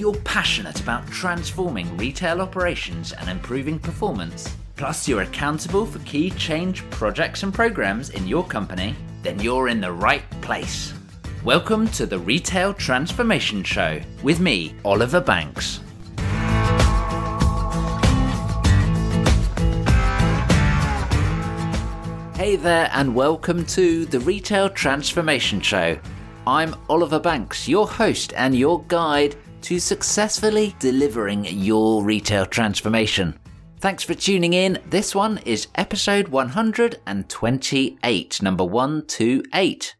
you're passionate about transforming retail operations and improving performance, plus you're accountable for key change projects and programs in your company, then you're in the right place. Welcome to the Retail Transformation Show with me, Oliver Banks. Hey there, and welcome to the Retail Transformation Show. I'm Oliver Banks, your host and your guide to successfully delivering your retail transformation. Thanks for tuning in. This one is episode 128, number 128.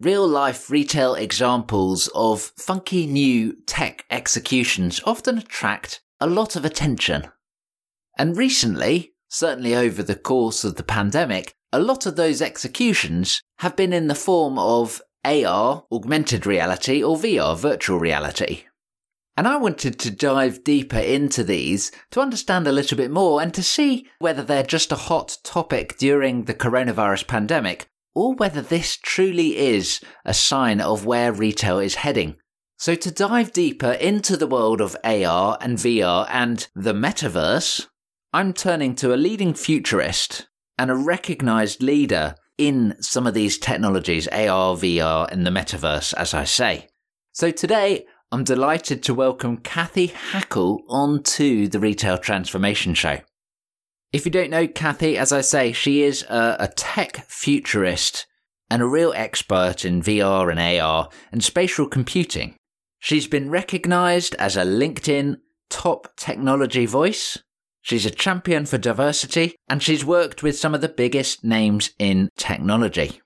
Real life retail examples of funky new tech executions often attract a lot of attention. And recently, certainly over the course of the pandemic, a lot of those executions have been in the form of AR, augmented reality, or VR, virtual reality. And I wanted to dive deeper into these to understand a little bit more and to see whether they're just a hot topic during the coronavirus pandemic or whether this truly is a sign of where retail is heading. So, to dive deeper into the world of AR and VR and the metaverse, I'm turning to a leading futurist and a recognized leader in some of these technologies, AR, VR, and the metaverse, as I say. So today, I'm delighted to welcome Cathy Hackl onto the Retail Transformation Show. If you don't know Cathy, as I say, she is a, a tech futurist and a real expert in VR and AR and spatial computing. She's been recognized as a LinkedIn top technology voice She's a champion for diversity and she's worked with some of the biggest names in technology.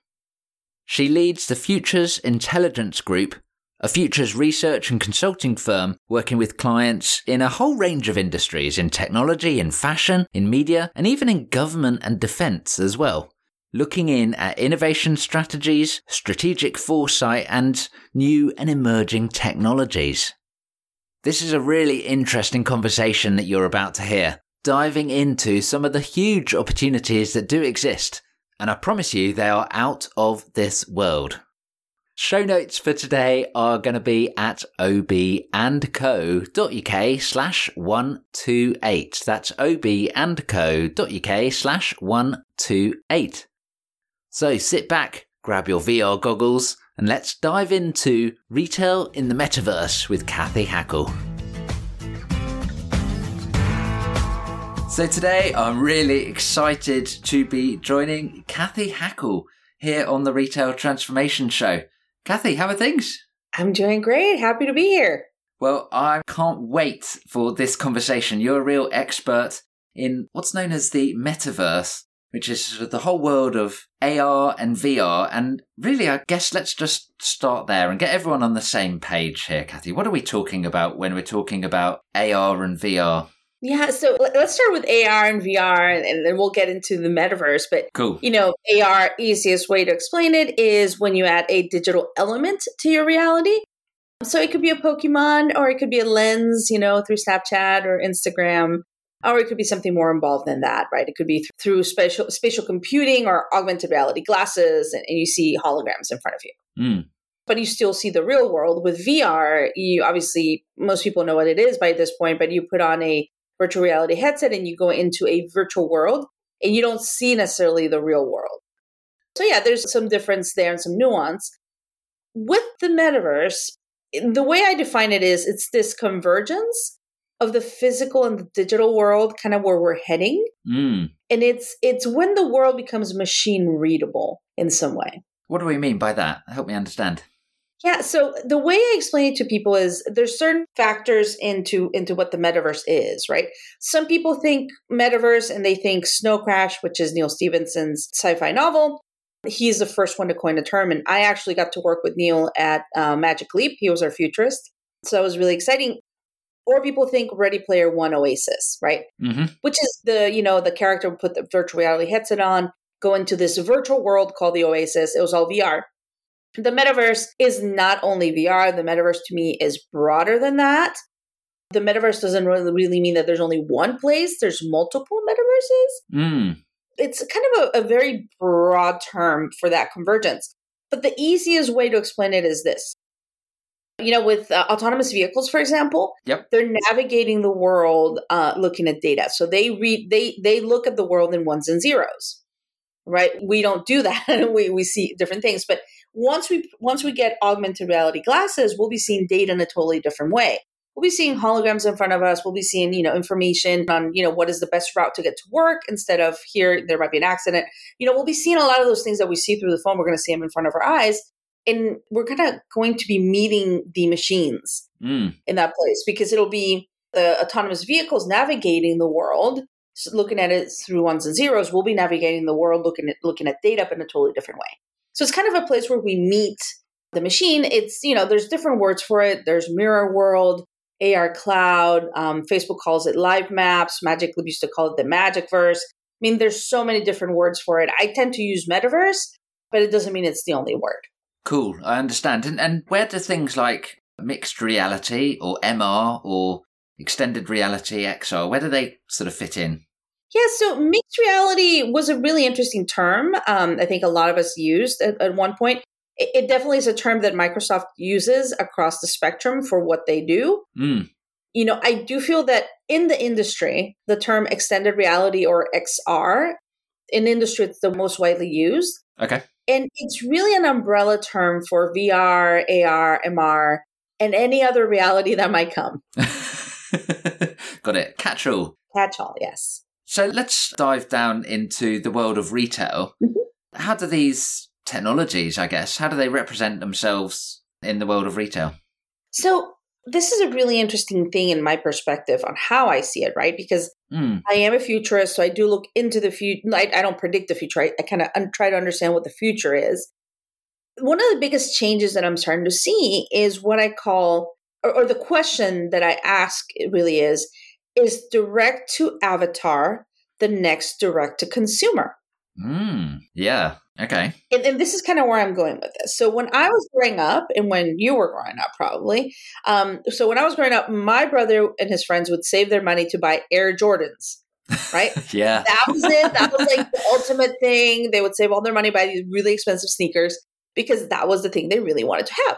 She leads the Futures Intelligence Group, a futures research and consulting firm working with clients in a whole range of industries in technology, in fashion, in media, and even in government and defense as well. Looking in at innovation strategies, strategic foresight, and new and emerging technologies. This is a really interesting conversation that you're about to hear diving into some of the huge opportunities that do exist, and I promise you they are out of this world. Show notes for today are going to be at obandco.uk slash 128. That's obandco.uk slash 128. So sit back, grab your VR goggles, and let's dive into retail in the metaverse with Cathy Hackl. So today I'm really excited to be joining Cathy Hackl here on the Retail Transformation Show. Cathy, how are things? I'm doing great. Happy to be here. Well, I can't wait for this conversation. You're a real expert in what's known as the metaverse, which is sort of the whole world of AR and VR. And really, I guess let's just start there and get everyone on the same page here, Cathy. What are we talking about when we're talking about AR and VR? Yeah, so let's start with AR and VR, and then we'll get into the metaverse. But cool. you know, AR easiest way to explain it is when you add a digital element to your reality. So it could be a Pokemon, or it could be a lens, you know, through Snapchat or Instagram, or it could be something more involved than that, right? It could be through spatial spatial computing or augmented reality glasses, and, and you see holograms in front of you. Mm but you still see the real world with VR. You obviously most people know what it is by this point, but you put on a virtual reality headset and you go into a virtual world and you don't see necessarily the real world. So, yeah, there's some difference there and some nuance. With the metaverse, the way I define it is it's this convergence of the physical and the digital world kind of where we're heading mm. and it's it's when the world becomes machine readable in some way what do we mean by that help me understand yeah, so the way I explain it to people is there's certain factors into into what the metaverse is, right? Some people think metaverse and they think Snow Crash, which is Neal Stephenson's sci-fi novel. He's the first one to coin the term, and I actually got to work with Neil at uh, Magic Leap. He was our futurist, so that was really exciting. Or people think Ready Player One Oasis, right? Mm-hmm. Which is the you know the character would put the virtual reality headset on, go into this virtual world called the Oasis. It was all VR the metaverse is not only VR, the metaverse to me is broader than that. The metaverse doesn't really, really mean that there's only one place, there's multiple metaverses. Mm. It's kind of a, a very broad term for that convergence. But the easiest way to explain it is this you know, with uh, autonomous vehicles, for example, Yep. they're navigating the world uh, looking at data. So they read, they they look at the world in ones and zeros, right? We don't do that. we we see different things, but once we once we get augmented reality glasses, we'll be seeing data in a totally different way. We'll be seeing holograms in front of us. We'll be seeing, you know, information on, you know, what is the best route to get to work instead of here there might be an accident. You know, we'll be seeing a lot of those things that we see through the phone. We're going to see them in front of our eyes and we're kind of going to be meeting the machines Mm. in that place because it'll be the autonomous vehicles navigating the world looking at it through ones and zeros we'll be navigating the world looking at looking at data in a totally different way so it's kind of a place where we meet the machine. It's you know there's different words for it. There's mirror world ar cloud um, facebook calls it live maps magic Leap used to call it the Magicverse i mean there's so many different words for it. I tend to use metaverse but it doesn't mean it's the only word. Cool, I understand. And and where do things like mixed reality or MR or extended reality XR, where do they sort of fit in? Yeah, so mixed reality was a really interesting term. Um, I think a lot of us used at, at one point. It, it definitely is a term that Microsoft uses across the spectrum for what they do. Mm. You know, I do feel that in the industry, the term extended reality or XR, in industry, it's the most widely used. Okay. And it's really an umbrella term for VR, AR, MR, and any other reality that might come. Got it. Catch all. Catch all, yes. So let's dive down into the world of retail. Mhm. How do these technologies, I guess, how do they represent themselves in the world of retail? So this is a really interesting thing in my perspective on how I see it, right? Because Mm. I am a futurist, so I do look into the future. I, I don't predict the future. I, I kind of un- try to understand what the future is. One of the biggest changes that I'm starting to see is what I call, or, or the question that I ask really is, is direct to avatar the next direct to consumer? Mm. Yeah. Okay. and, and this is kind of where I'm going with this. So when I was growing up, and when you were growing up, probably. Um, so when I was growing up, my brother and his friends would save their money to buy Air Jordans. Right, yeah. that was it. That was like the ultimate thing. They would save all their money buy these really expensive sneakers because that was the thing they really wanted to have.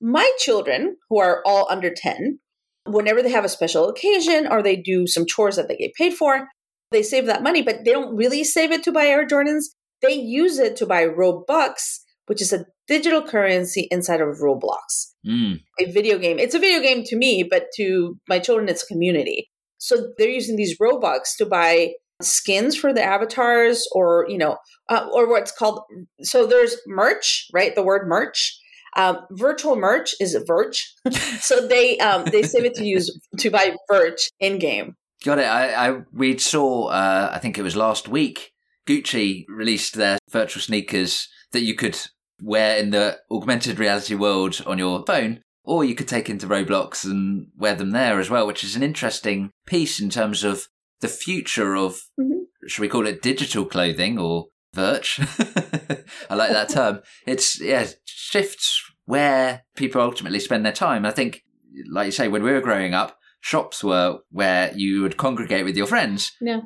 My children, who are all under ten, whenever they have a special occasion or they do some chores that they get paid for, they save that money, but they don't really save it to buy Air Jordans they use it to buy Robux, which is a digital currency inside of Roblox, Mm. a video game. It's a video game to me, but to my children, it's a community. So they're using these Robux to buy skins for the avatars or, you know, uh, or what's called. So there's merch, right? The word merch. Um, virtual merch is virch. so they um, they save it to use to buy virch in game. Got it. I, I we saw. Uh, I think it was last week. Gucci released their virtual sneakers that you could wear in the augmented reality world on your phone, or you could take into Roblox and wear them there as well, which is an interesting piece in terms of the future of, Mhm. should we call it digital clothing or virch? I like that term. It's, yeah, shifts where people ultimately spend their time. I think, like you say, when we were growing up, shops were where you would congregate with your friends. Yeah.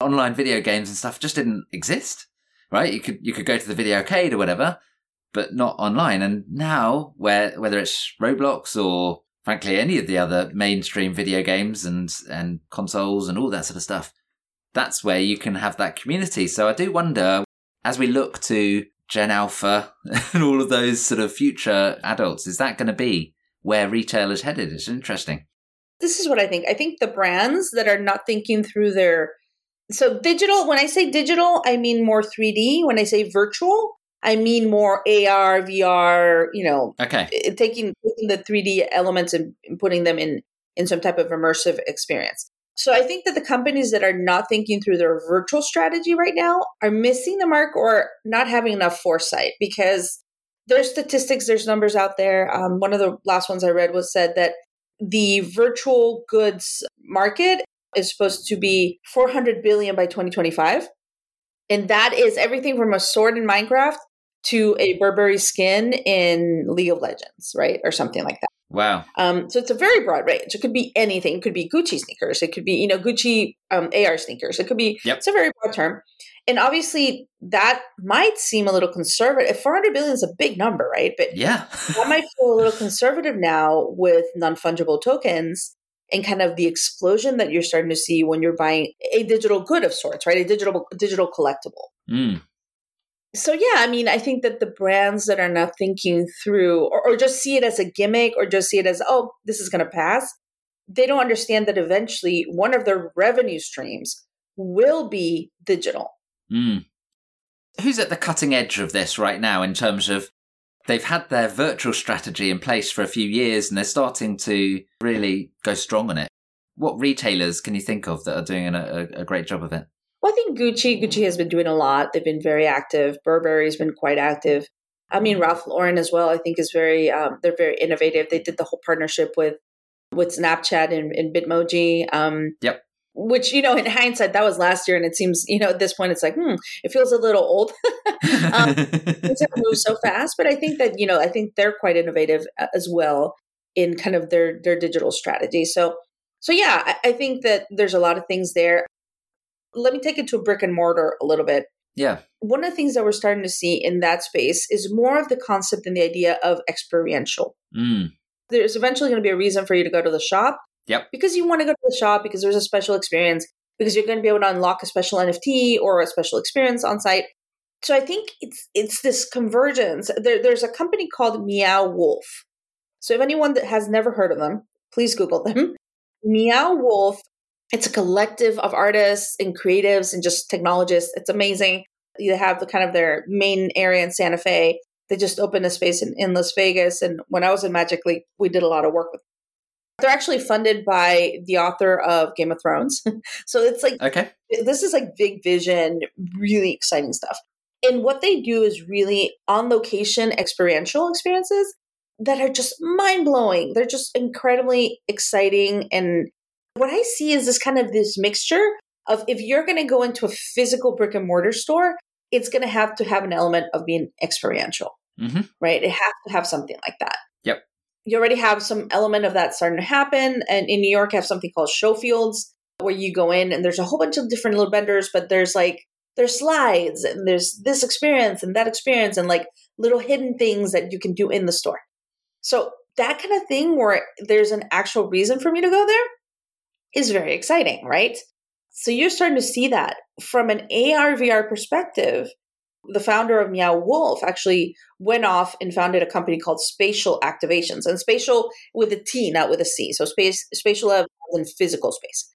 Online video games and stuff just didn't exist, right? You could you could go to the video arcade or whatever, but not online. And now, where whether it's Roblox or frankly any of the other mainstream video games and and consoles and all that sort of stuff, that's where you can have that community. So I do wonder, as we look to Gen Alpha and all of those sort of future adults, is that going to be where retail is headed? It's interesting. this is what I think. I think the brands that are not thinking through their so digital, when I say digital, I mean more 3D. When I say virtual, I mean more AR, VR, you know, Okay. taking taking the 3D elements and, and putting them in in some type of immersive experience. So I think that the companies that are not thinking through their virtual strategy right now are missing the mark or not having enough foresight because there's statistics, there's numbers out there. Um, one of the last ones I read was said that the virtual goods market is supposed to be 400 billion by 2025 and that is everything from a sword in minecraft to a burberry skin in league of legends right? Or something like that Wow. um, so it's a very broad range it could be anything it could be gucci sneakers it could be you know gucci um, ar sneakers it could be Yep. it's a very broad term And obviously, that might seem a little conservative. 400 billion is a big number, right? But yeah, that might feel a little conservative now with non fungible tokens and kind of the explosion that you're starting to see when you're buying a digital good of sorts, right? A digital digital collectible. Mm. So yeah, I mean, I think that the brands that are not thinking through or, or just see it as a gimmick or just see it as, oh, this is going to pass, they don't understand that eventually one of their revenue streams will be digital. Mm. Who's at the cutting edge of this right now in terms of they've had their virtual strategy in place for a few years and they're starting to really go strong on it? What retailers can you think of that are doing a, a great job of it? Well, I think Gucci, Gucci has been doing a lot. They've been very active. Burberry's been quite active. I mean, Ralph Lauren as well. I think is very. Um, they're very innovative. They did the whole partnership with with Snapchat and, and Bitmoji. Um, yep. Which you know, in hindsight, that was last year, and it seems you know at this point, it's like, hmm, it feels a little old. um, things have moved so fast, but I think that you know, I think they're quite innovative uh, as well in kind of their their digital strategy. So, so yeah, I, I think that there's a lot of things there let me take it to a brick and mortar a little bit. Yeah. One of the things that we're starting to see in that space is more of the concept and the idea of experiential. Mm. There's eventually going to be a reason for you to go to the shop. Yep. Because you want to go to the shop because there's a special experience, because you're going to be able to unlock a special NFT or a special experience on site. So I think it's it's this convergence. There, there's a company called Meow Wolf. So if anyone that has never heard of them, please Google them. Meow Wolf it's a collective of artists and creatives and just technologists. It's amazing. You have the kind of their main area in Santa Fe. They just opened a space in, in Las Vegas. And when I was in Magic Leap, we did a lot of work with them. They're actually funded by the author of Game of Thrones. so it's like, okay, this is like big vision, really exciting stuff. And what they do is really on location experiential experiences that are just mind blowing. They're just incredibly exciting and what I see is this kind of this mixture of if you're going to go into a physical brick and mortar store, it's going to have to have an element of being experiential, mm-hmm. right? It has to have something like that. Yep. You already have some element of that starting to happen. And in New York, have something called Showfields where you go in and there's a whole bunch of different little vendors, but there's like, there's slides and there's this experience and that experience and like little hidden things that you can do in the store. So that kind of thing where there's an actual reason for me to go there is very exciting, right? So you're starting to see that from an AR VR perspective. The founder of Meow Wolf actually went off and founded a company called Spatial Activations, and spatial with a T, not with a C. So space, spatial in physical space.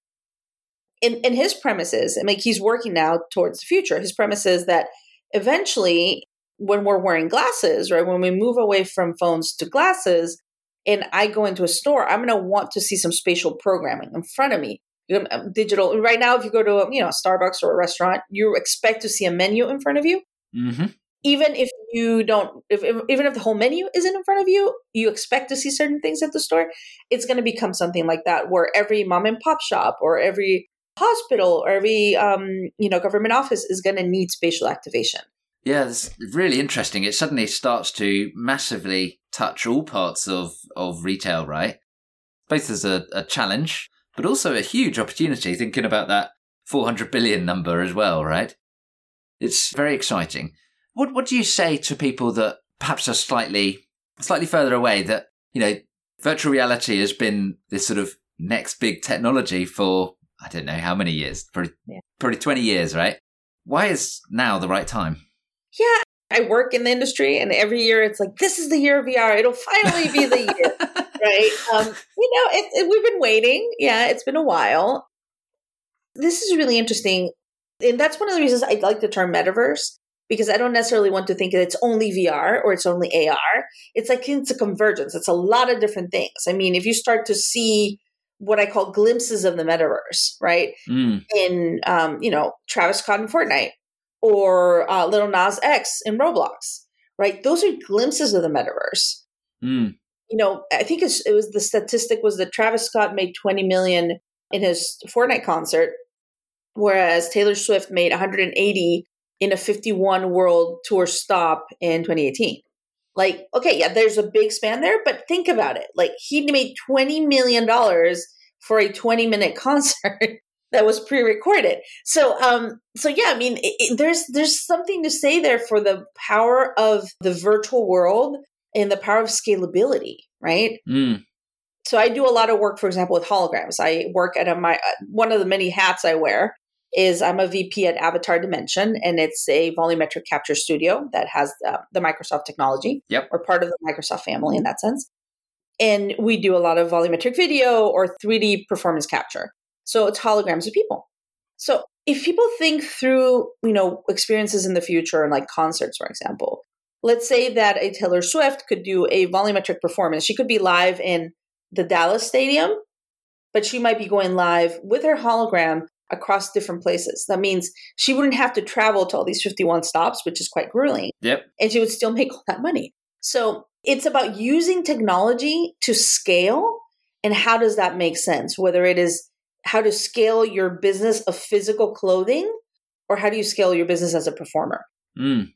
In in his premises, and like he's working now towards the future. His premise is that eventually, when we're wearing glasses, right, when we move away from phones to glasses, and I go into a store, I'm going to want to see some spatial programming in front of me. Um, digital right now, if you go to a, you know a Starbucks or a restaurant, you expect to see a menu in front of you. Mm-hmm. Even if you don't, if, if, even if the whole menu isn't in front of you, you expect to see certain things at the store. It's going to become something like that, where every mom and pop shop or every hospital or every um, you know government office is going to need spatial activation. Yeah, it's really interesting. It suddenly starts to massively touch all parts of, of retail, right? Both as a, a challenge, but also a huge opportunity, thinking about that 400 billion number as well, right? It's very exciting. What, what do you say to people that perhaps are slightly, slightly further away that, you know, virtual reality has been this sort of next big technology for, I don't know how many years, probably, yeah. probably 20 years, right? Why is now the right time? yeah, I work in the industry, and every year it's like, this is the year of VR. It'll finally be the year, right? Um, you know, it, it, we've been waiting. Yeah, it's been a while. This is really interesting. And that's one of the reasons I like the term metaverse because I don't necessarily want to think that it's only VR or it's only AR. It's like it's a convergence. It's a lot of different things. I mean, if you start to see what I call glimpses of the metaverse, right? Mm. In um, you know, Travis Scott in Fortnite, or uh, Lil Nas X in Roblox, right? Those are glimpses of the metaverse. Mm. You know, I think it was the statistic was that Travis Scott made 20 million in his Fortnite concert, whereas Taylor Swift made 180 in a 51 world tour stop in 2018. Like, okay, yeah, there's a big span there, but think about it. Like, he made $20 million for a 20 minute concert that was pre-recorded. So, um, so yeah, I mean, it, it, there's there's something to say there for the power of the virtual world and the power of scalability, right? Mm. So I do a lot of work, for example, with holograms. I work at a my one of the many hats I wear is I'm a VP at Avatar Dimension, and it's a volumetric capture studio that has uh, the Microsoft technology. Yep. We're part of the Microsoft family in that sense. And we do a lot of volumetric video or 3D performance capture. So it's holograms of people. So if people think through, you know, experiences in the future and like concerts, for example, let's say that a Taylor Swift could do a volumetric performance. She could be live in the Dallas Stadium, but she might be going live with her hologram across different places. That means she wouldn't have to travel to all these 51 stops, which is quite grueling. Yep. And she would still make all that money. So it's about using technology to scale. And how does that make sense? Whether it is how to scale your business of physical clothing or how do you scale your business as a performer? Mm.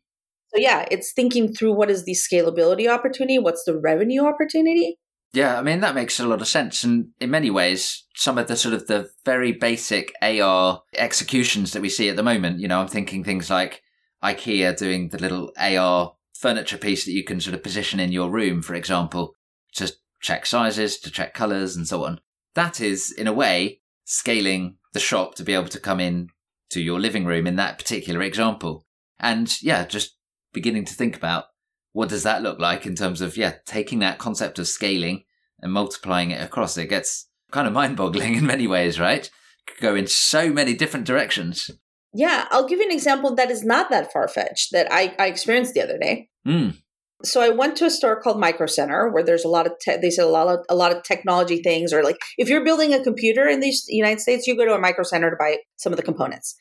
So, yeah, it's thinking through what is the scalability opportunity? What's the revenue opportunity? Yeah, I mean that makes a lot of sense, and in many ways, some of the sort of the very basic AR executions that we see at the moment. You know, I'm thinking things like IKEA doing the little AR furniture piece that you can sort of position in your room, for example, to check sizes, to check colors, and so on. That is, in a way, scaling the shop to be able to come in to your living room in that particular example. And yeah, just beginning to think about what does that look like in terms of yeah taking that concept of scaling and multiplying it across it gets kind of mind-boggling in many ways right Could go in so many different directions yeah i'll give you an example that is not that far-fetched that i, I experienced the other day mm. So i went to a store called micro center where there's a lot of te- they said a lot of a lot of technology things or like if you're building a computer in the united states you go to a micro center to buy some of the components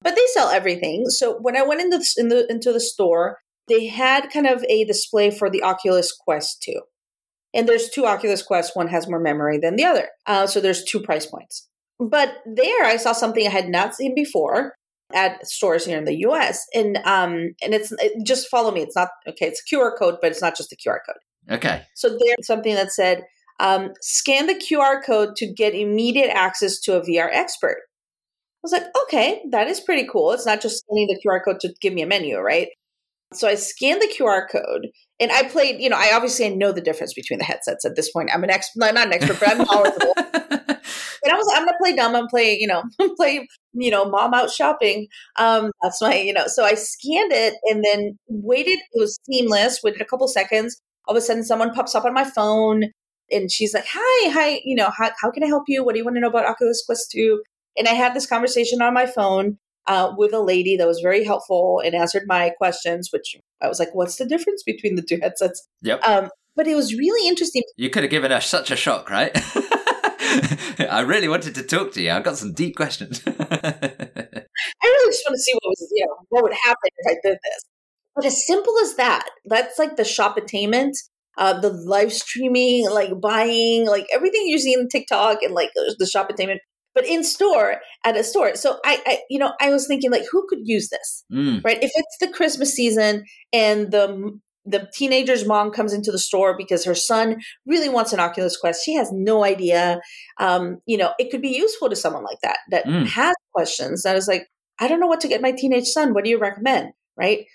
but they sell everything so when i went into the, in the, into the store they had kind of a display for the Oculus Quest 2. And there's two Oculus Quests, one has more memory than the other. Uh, so there's two price points. But there I saw something I had not seen before at stores here in the US. And um and it's it, just follow me. It's not okay, it's a QR code, but it's not just a QR code. Okay. So there's something that said, um, scan the QR code to get immediate access to a VR expert. I was like, okay, that is pretty cool. It's not just scanning the QR code to give me a menu, right? So I scanned the QR code and I played, you know, I obviously know the difference between the headsets at this point. I'm an expert, not an expert, but I'm knowledgeable. and I was, I'm to play dumb. I'm playing, you know, I'm playing, you know, mom out shopping. Um, that's my, you know, so I scanned it and then waited. It was seamless, waited a couple seconds. All of a sudden someone pops up on my phone and she's like, hi, hi, you know, how, how can I help you? What do you want to know about Oculus Quest 2? And I had this conversation on my phone uh, with a lady that was very helpful and answered my questions, which I was like, what's the difference between the two headsets? Yep. Um, but it was really interesting. You could have given us such a shock, right? I really wanted to talk to you. I've got some deep questions. I really just want to see what was, you know, what would happen if I did this. But as simple as that, that's like the shoppertainment, uh, the live streaming, like buying, like everything you see in TikTok and like the shoppertainment but in store at a store. So I, I, you know, I was thinking like, who could use this, mm. right? If it's the Christmas season and the the teenager's mom comes into the store because her son really wants an Oculus Quest, she has no idea. Um, you know, it could be useful to someone like that that mm. has questions. That is like, I don't know what to get my teenage son. What do you recommend, right?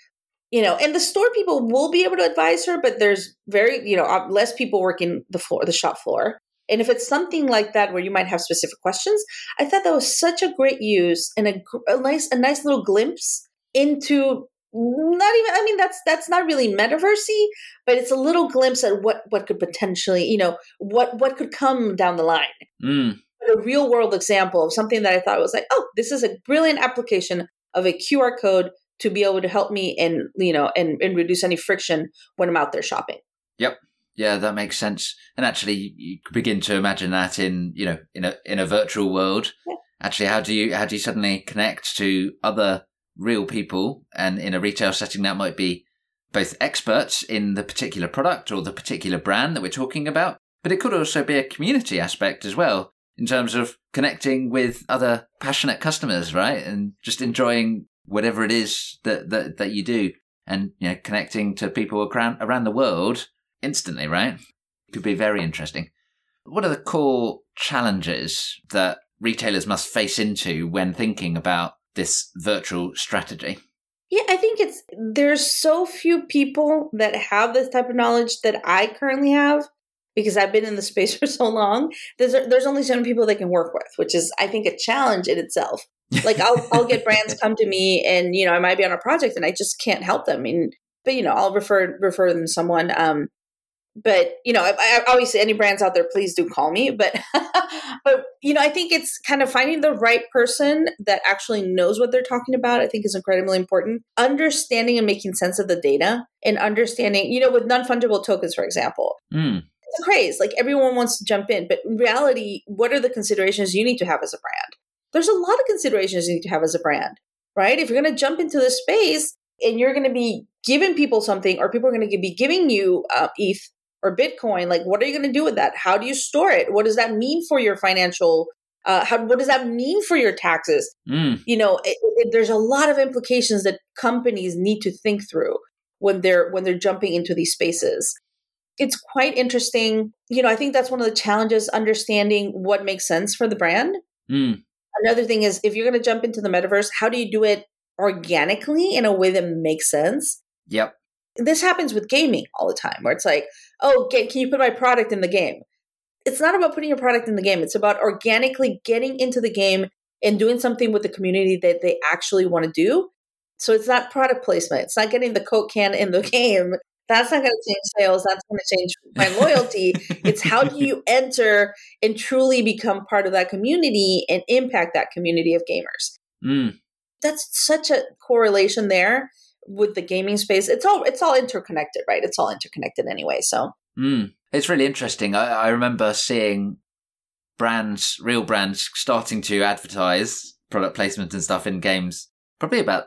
You know, and the store people will be able to advise her, but there's very, you know, less people working the floor, the shop floor. And if it's something like that where you might have specific questions, I thought that was such a great use and a, a nice a nice little glimpse into not even I mean that's that's not really metaversy, but it's a little glimpse at what what could potentially, you know, what what could come down the line. Mm. A real world example of something that I thought was like, oh, this is a brilliant application of a QR code to be able to help me and you know and, and reduce any friction when I'm out there shopping. Yep. Yeah, that makes sense. And actually, you begin to imagine that in you know in a in a virtual world. Yeah. Actually, how do you how do you suddenly connect to other real people? And in a retail setting, that might be both experts in the particular product or the particular brand that we're talking about, but it could also be a community aspect as well in terms of connecting with other passionate customers, right? And just enjoying whatever it is that that, that you do, and you know, connecting to people around around the world instantly, right? Could be very interesting. What are the core challenges that retailers must face into when thinking about this virtual strategy? Yeah, I think it's there's so few people that have this type of knowledge that I currently have because I've been in the space for so long. There's there's only certain people they can work with, which is I think a challenge in itself. Like I'll I'll get brands come to me and you know I might be on a project and I just can't help them. I mean, but you know I'll refer refer them to someone. Um, but you know, I, I, obviously, any brands out there, please do call me. But but you know, I think it's kind of finding the right person that actually knows what they're talking about. I think is incredibly important. Understanding and making sense of the data, and understanding, you know, with non fungible tokens, for example. Mm. It's a craze. Like everyone wants to jump in, but in reality, what are the considerations you need to have as a brand? There's a lot of considerations you need to have as a brand, right? If you're going to jump into this space and you're going to be giving people something, or people are going to be giving you uh, ETH or Bitcoin, like what are you going to do with that? How do you store it? What does that mean for your financial? Uh, how, what does that mean for your taxes? Mm. You know, it, it, there's a lot of implications that companies need to think through when they're when they're jumping into these spaces. It's quite interesting. You know, I think that's one of the challenges understanding what makes sense for the brand. Mm. Another thing is if you're going to jump into the metaverse, how do you do it organically in a way that makes sense? Yep this happens with gaming all the time where it's like oh can you put my product in the game? It's not about putting your product in the game it's about organically getting into the game and doing something with the community that they actually want to do. So it's not product placement it's not getting the coke can in the game that's not going to change sales that's going to change my loyalty. It's how do you enter and truly become part of that community and impact that community of gamers. Mm. that's such a correlation there with the gaming space it's all it's all interconnected right? It's all interconnected anyway so. Mm. it's really interesting. I, I remember seeing brands real brands starting to advertise product placement and stuff in games probably about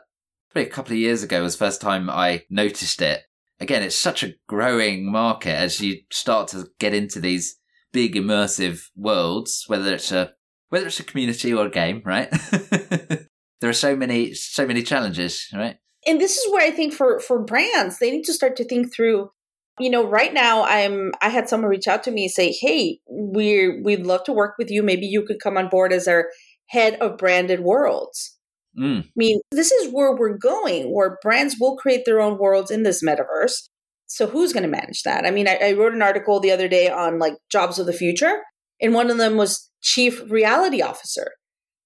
probably a couple of years ago was the first time i noticed it. Again it's such a growing market as you start to get into these big immersive worlds whether it's a whether it's a community or a game right? There are so many so many challenges right and this is where I think for for brands, they need to start to think through. You know, right now I'm I had someone reach out to me and say, "Hey, we're we'd love to work with you. Maybe you could come on board as our head of branded worlds." Mm. I mean, this is where we're going, where brands will create their own worlds in this metaverse. So who's going to manage that? I mean, I, I wrote an article the other day on like jobs of the future, and one of them was chief reality officer.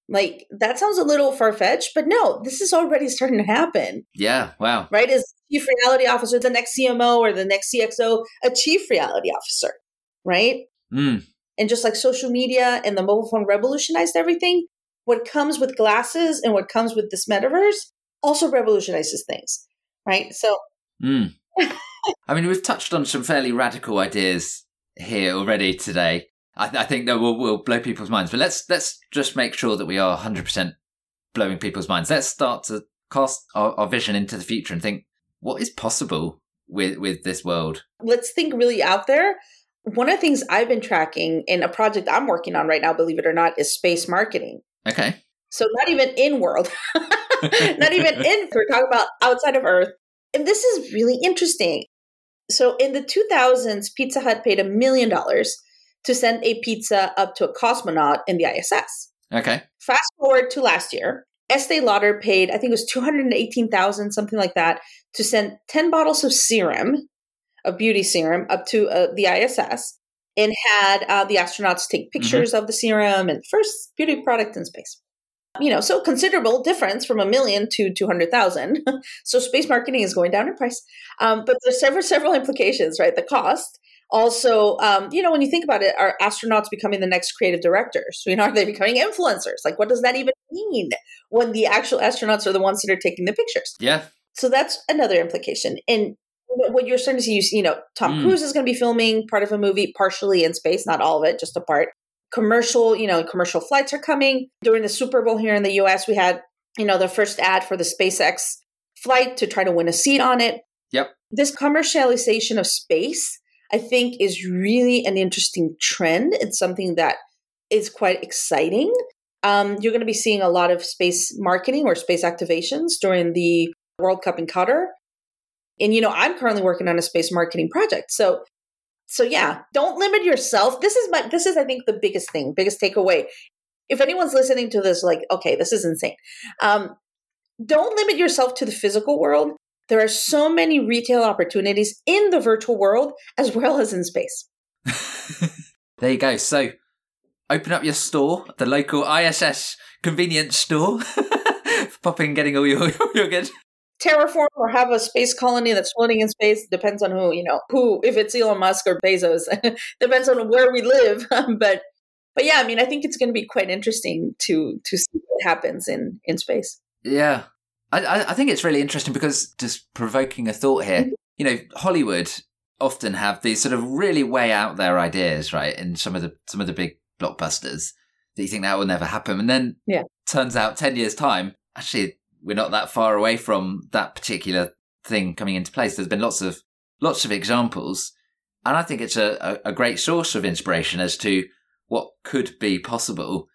Like that sounds a little far fetched, but no, this is already starting to happen. Yeah, wow. Right? Is chief reality officer the next CMO or the next CXO a chief reality officer? Right? Mm. And just like social media and the mobile phone revolutionized everything, what comes with glasses and what comes with this metaverse also revolutionizes things. Right? So mm. I mean, we've touched on some fairly radical ideas here already today. I, th- I think that will will blow people's minds. But let's let's just make sure that we are 100 percent blowing people's minds. Let's start to cast our, our vision into the future and think what is possible with with this world. Let's think really out there. One of the things I've been tracking in a project I'm working on right now, believe it or not, is space marketing. Okay. So not even in world, not even in. We're talking about outside of Earth, and this is really interesting. So in the 2000s, Pizza Hut paid a million dollars to send a pizza up to a cosmonaut in the ISS. Okay. Fast forward to last year, Estee Lauder paid, I think it was 218,000, something like that, to send 10 bottles of serum, of beauty serum, up to uh, the ISS and had uh, the astronauts take mm-hmm. pictures mm-hmm. of the serum and first beauty product in space. You know, so considerable difference from a million to 200,000. so space marketing is going down in price. Um, but there's several, several implications, right? The cost also um, you know when you think about it are astronauts becoming the next creative directors? You know are they becoming influencers? Like what does that even mean when the actual astronauts are the ones that are taking the pictures? Yeah. So that's another implication. And what you're starting to see you you know tom mm. cruise is going to be filming part of a movie partially in space not all of it just a part. Commercial you know commercial flights are coming. During the super bowl here in the us we had you know the first ad for the spacex flight to try to win a seat on it. Yep. This commercialization of space I think is really an interesting trend. It's something that is quite exciting. Um, you're going to be seeing a lot of space marketing or space activations during the World Cup in Qatar. And you know, I'm currently working on a space marketing project. So so yeah, don't limit yourself. This is my this is I think the biggest thing, biggest takeaway. if anyone's listening to this, like, okay, this is insane. Um, don't limit yourself to the physical world. There are so many retail opportunities in the virtual world as well as in space. there you go. So open up your store, the local ISS convenience store. Pop in getting all your, all your goods. Terraform or have a space colony that's floating in space depends on who, you know, who, if it's Elon Musk or Bezos, depends on where we live. but, but yeah, I mean, I think it's going to be quite interesting to, to see what happens in, in space. Yeah. I, I think it's really interesting because just provoking a thought here, mm-hmm. you know, Hollywood often have these sort of really way out there ideas, right? In some of the, some of the big blockbusters that you think that will never happen. And then yeah. turns out 10 years time, actually, we're not that far away from that particular thing coming into place. There's been lots of, lots of examples. And I think it's a, a, a great source of inspiration as to what could be possible.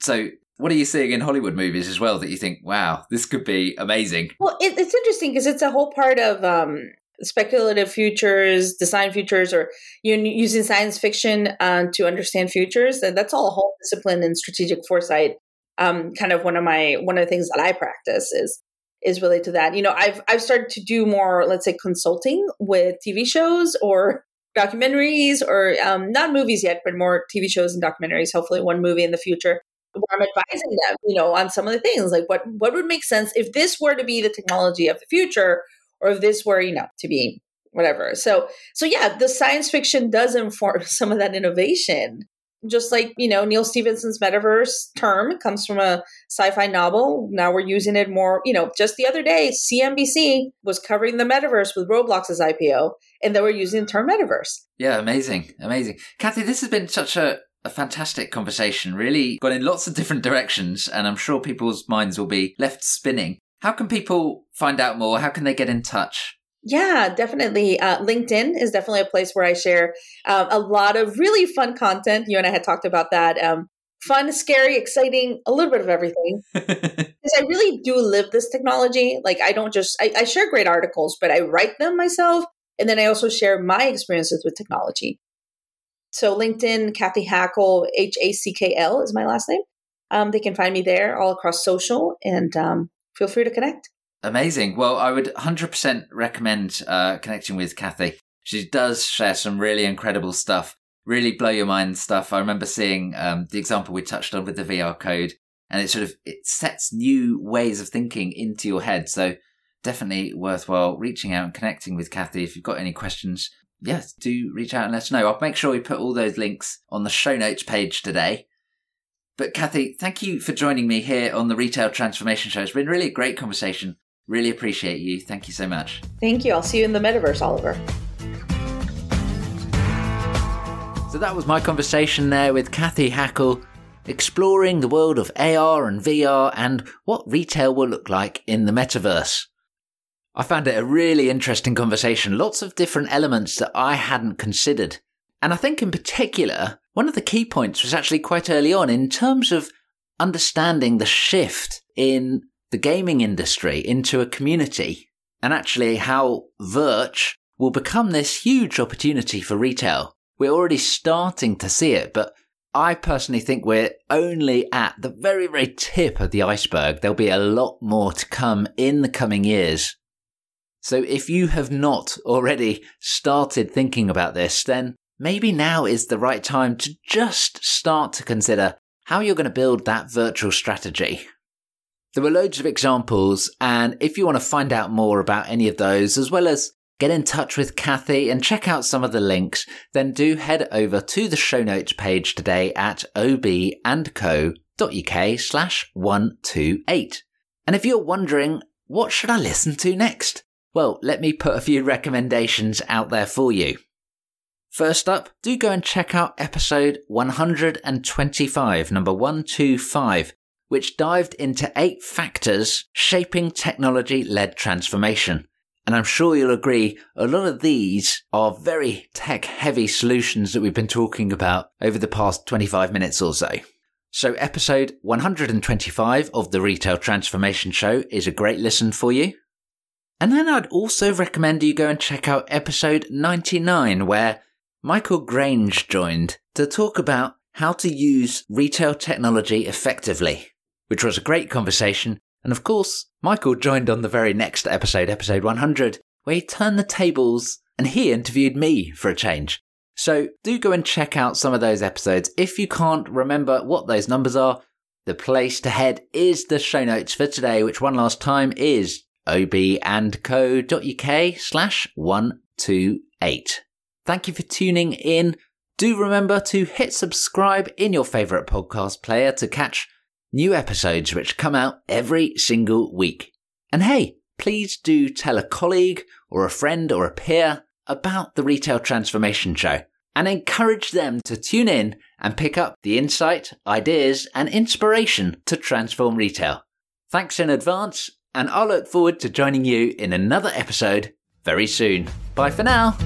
So what are you seeing in Hollywood movies as well that you think, wow, this could be amazing? Well, it, it's interesting because it's a whole part of um, speculative futures, design futures, or you know, using science fiction uh, to understand futures. And that's all a whole discipline in strategic foresight. Um, kind of one of my one of the things that I practice is is related to that. You know, I've I've started to do more, let's say, consulting with TV shows or documentaries, or um, not movies yet, but more TV shows and documentaries. Hopefully, one movie in the future. Where I'm advising them, you know, on some of the things like what what would make sense if this were to be the technology of the future or if this were, you know, to be whatever. So, so yeah, the science fiction does inform some of that innovation. Just like, you know, Neal Stephenson's metaverse term comes from a sci-fi novel. Now we're using it more, you know, just the other day, CNBC was covering the metaverse with Roblox's IPO and they were using the term metaverse. Yeah, amazing. Amazing. Cathy, this has been such a a fantastic conversation, really gone in lots of different directions, and I'm sure people's minds will be left spinning. How can people find out more? How can they get in touch? Yeah, definitely. Uh, LinkedIn is definitely a place where I share uh, a lot of really fun content. You and I had talked about that. Um, fun, scary, exciting, a little bit of everything. Because I really do live this technology. Like, I don't just, I, I share great articles, but I write them myself. And then I also share my experiences with technology. So, LinkedIn, Cathy Hackl, H A C K L is my last name. Um, they can find me there all across social. And um, feel free to connect. Amazing. Well, I would 100% recommend uh, connecting with Cathy. She does share some really incredible stuff, really blow your mind stuff. I remember seeing um, the example we touched on with the VR code, and it sort of it sets new ways of thinking into your head. So definitely worthwhile reaching out and connecting with Cathy. If you've got any questions, yes, do reach out and let us know. I'll make sure we put all those links on the show notes page today. But Cathy, thank you for joining me here on the Retail Transformation Show. It's been really a great conversation. Really appreciate you. Thank you so much. Thank you. I'll see you in the metaverse, Oliver. So that was my conversation there with Cathy Hackl, exploring the world of AR and VR and what retail will look like in the metaverse. I found it a really interesting conversation, lots of different elements that I hadn't considered. And I think in particular, one of the key points was actually quite early on in terms of understanding the shift in the gaming industry into a community and actually how Virch will become this huge opportunity for retail. We're already starting to see it, but I personally think we're only at the very, very tip of the iceberg. There'll be a lot more to come in the coming years. So if you have not already started thinking about this, then maybe now is the right time to just start to consider how you're going to build that virtual strategy. There were loads of examples, and if you want to find out more about any of those, as well as get in touch with Cathy and check out some of the links, then do head over to the show notes page today at obandco.uk slash 128. And if you're wondering, what should I listen to next? Well, let me put a few recommendations out there for you. First up, do go and check out episode 125, number 125, which dived into eight factors shaping technology led transformation. And I'm sure you'll agree, a lot of these are very tech heavy solutions that we've been talking about over the past 25 minutes or so. So, episode 125 of the Retail Transformation Show is a great listen for you. And then I'd also recommend you go and check out episode 99, where Michael Grange joined to talk about how to use retail technology effectively, which was a great conversation. And of course, Michael joined on the very next episode, episode 100, where he turned the tables and he interviewed me for a change. So do go and check out some of those episodes. If you can't remember what those numbers are, the place to head is the show notes for today, which one last time is obandco.uk slash 128. Thank you for tuning in. Do remember to hit subscribe in your favourite podcast player to catch new episodes which come out every single week. And hey, please do tell a colleague or a friend or a peer about the Retail Transformation Show and encourage them to tune in and pick up the insight, ideas, and inspiration to transform retail. Thanks in advance, and I'll look forward to joining you in another episode very soon. Bye for now.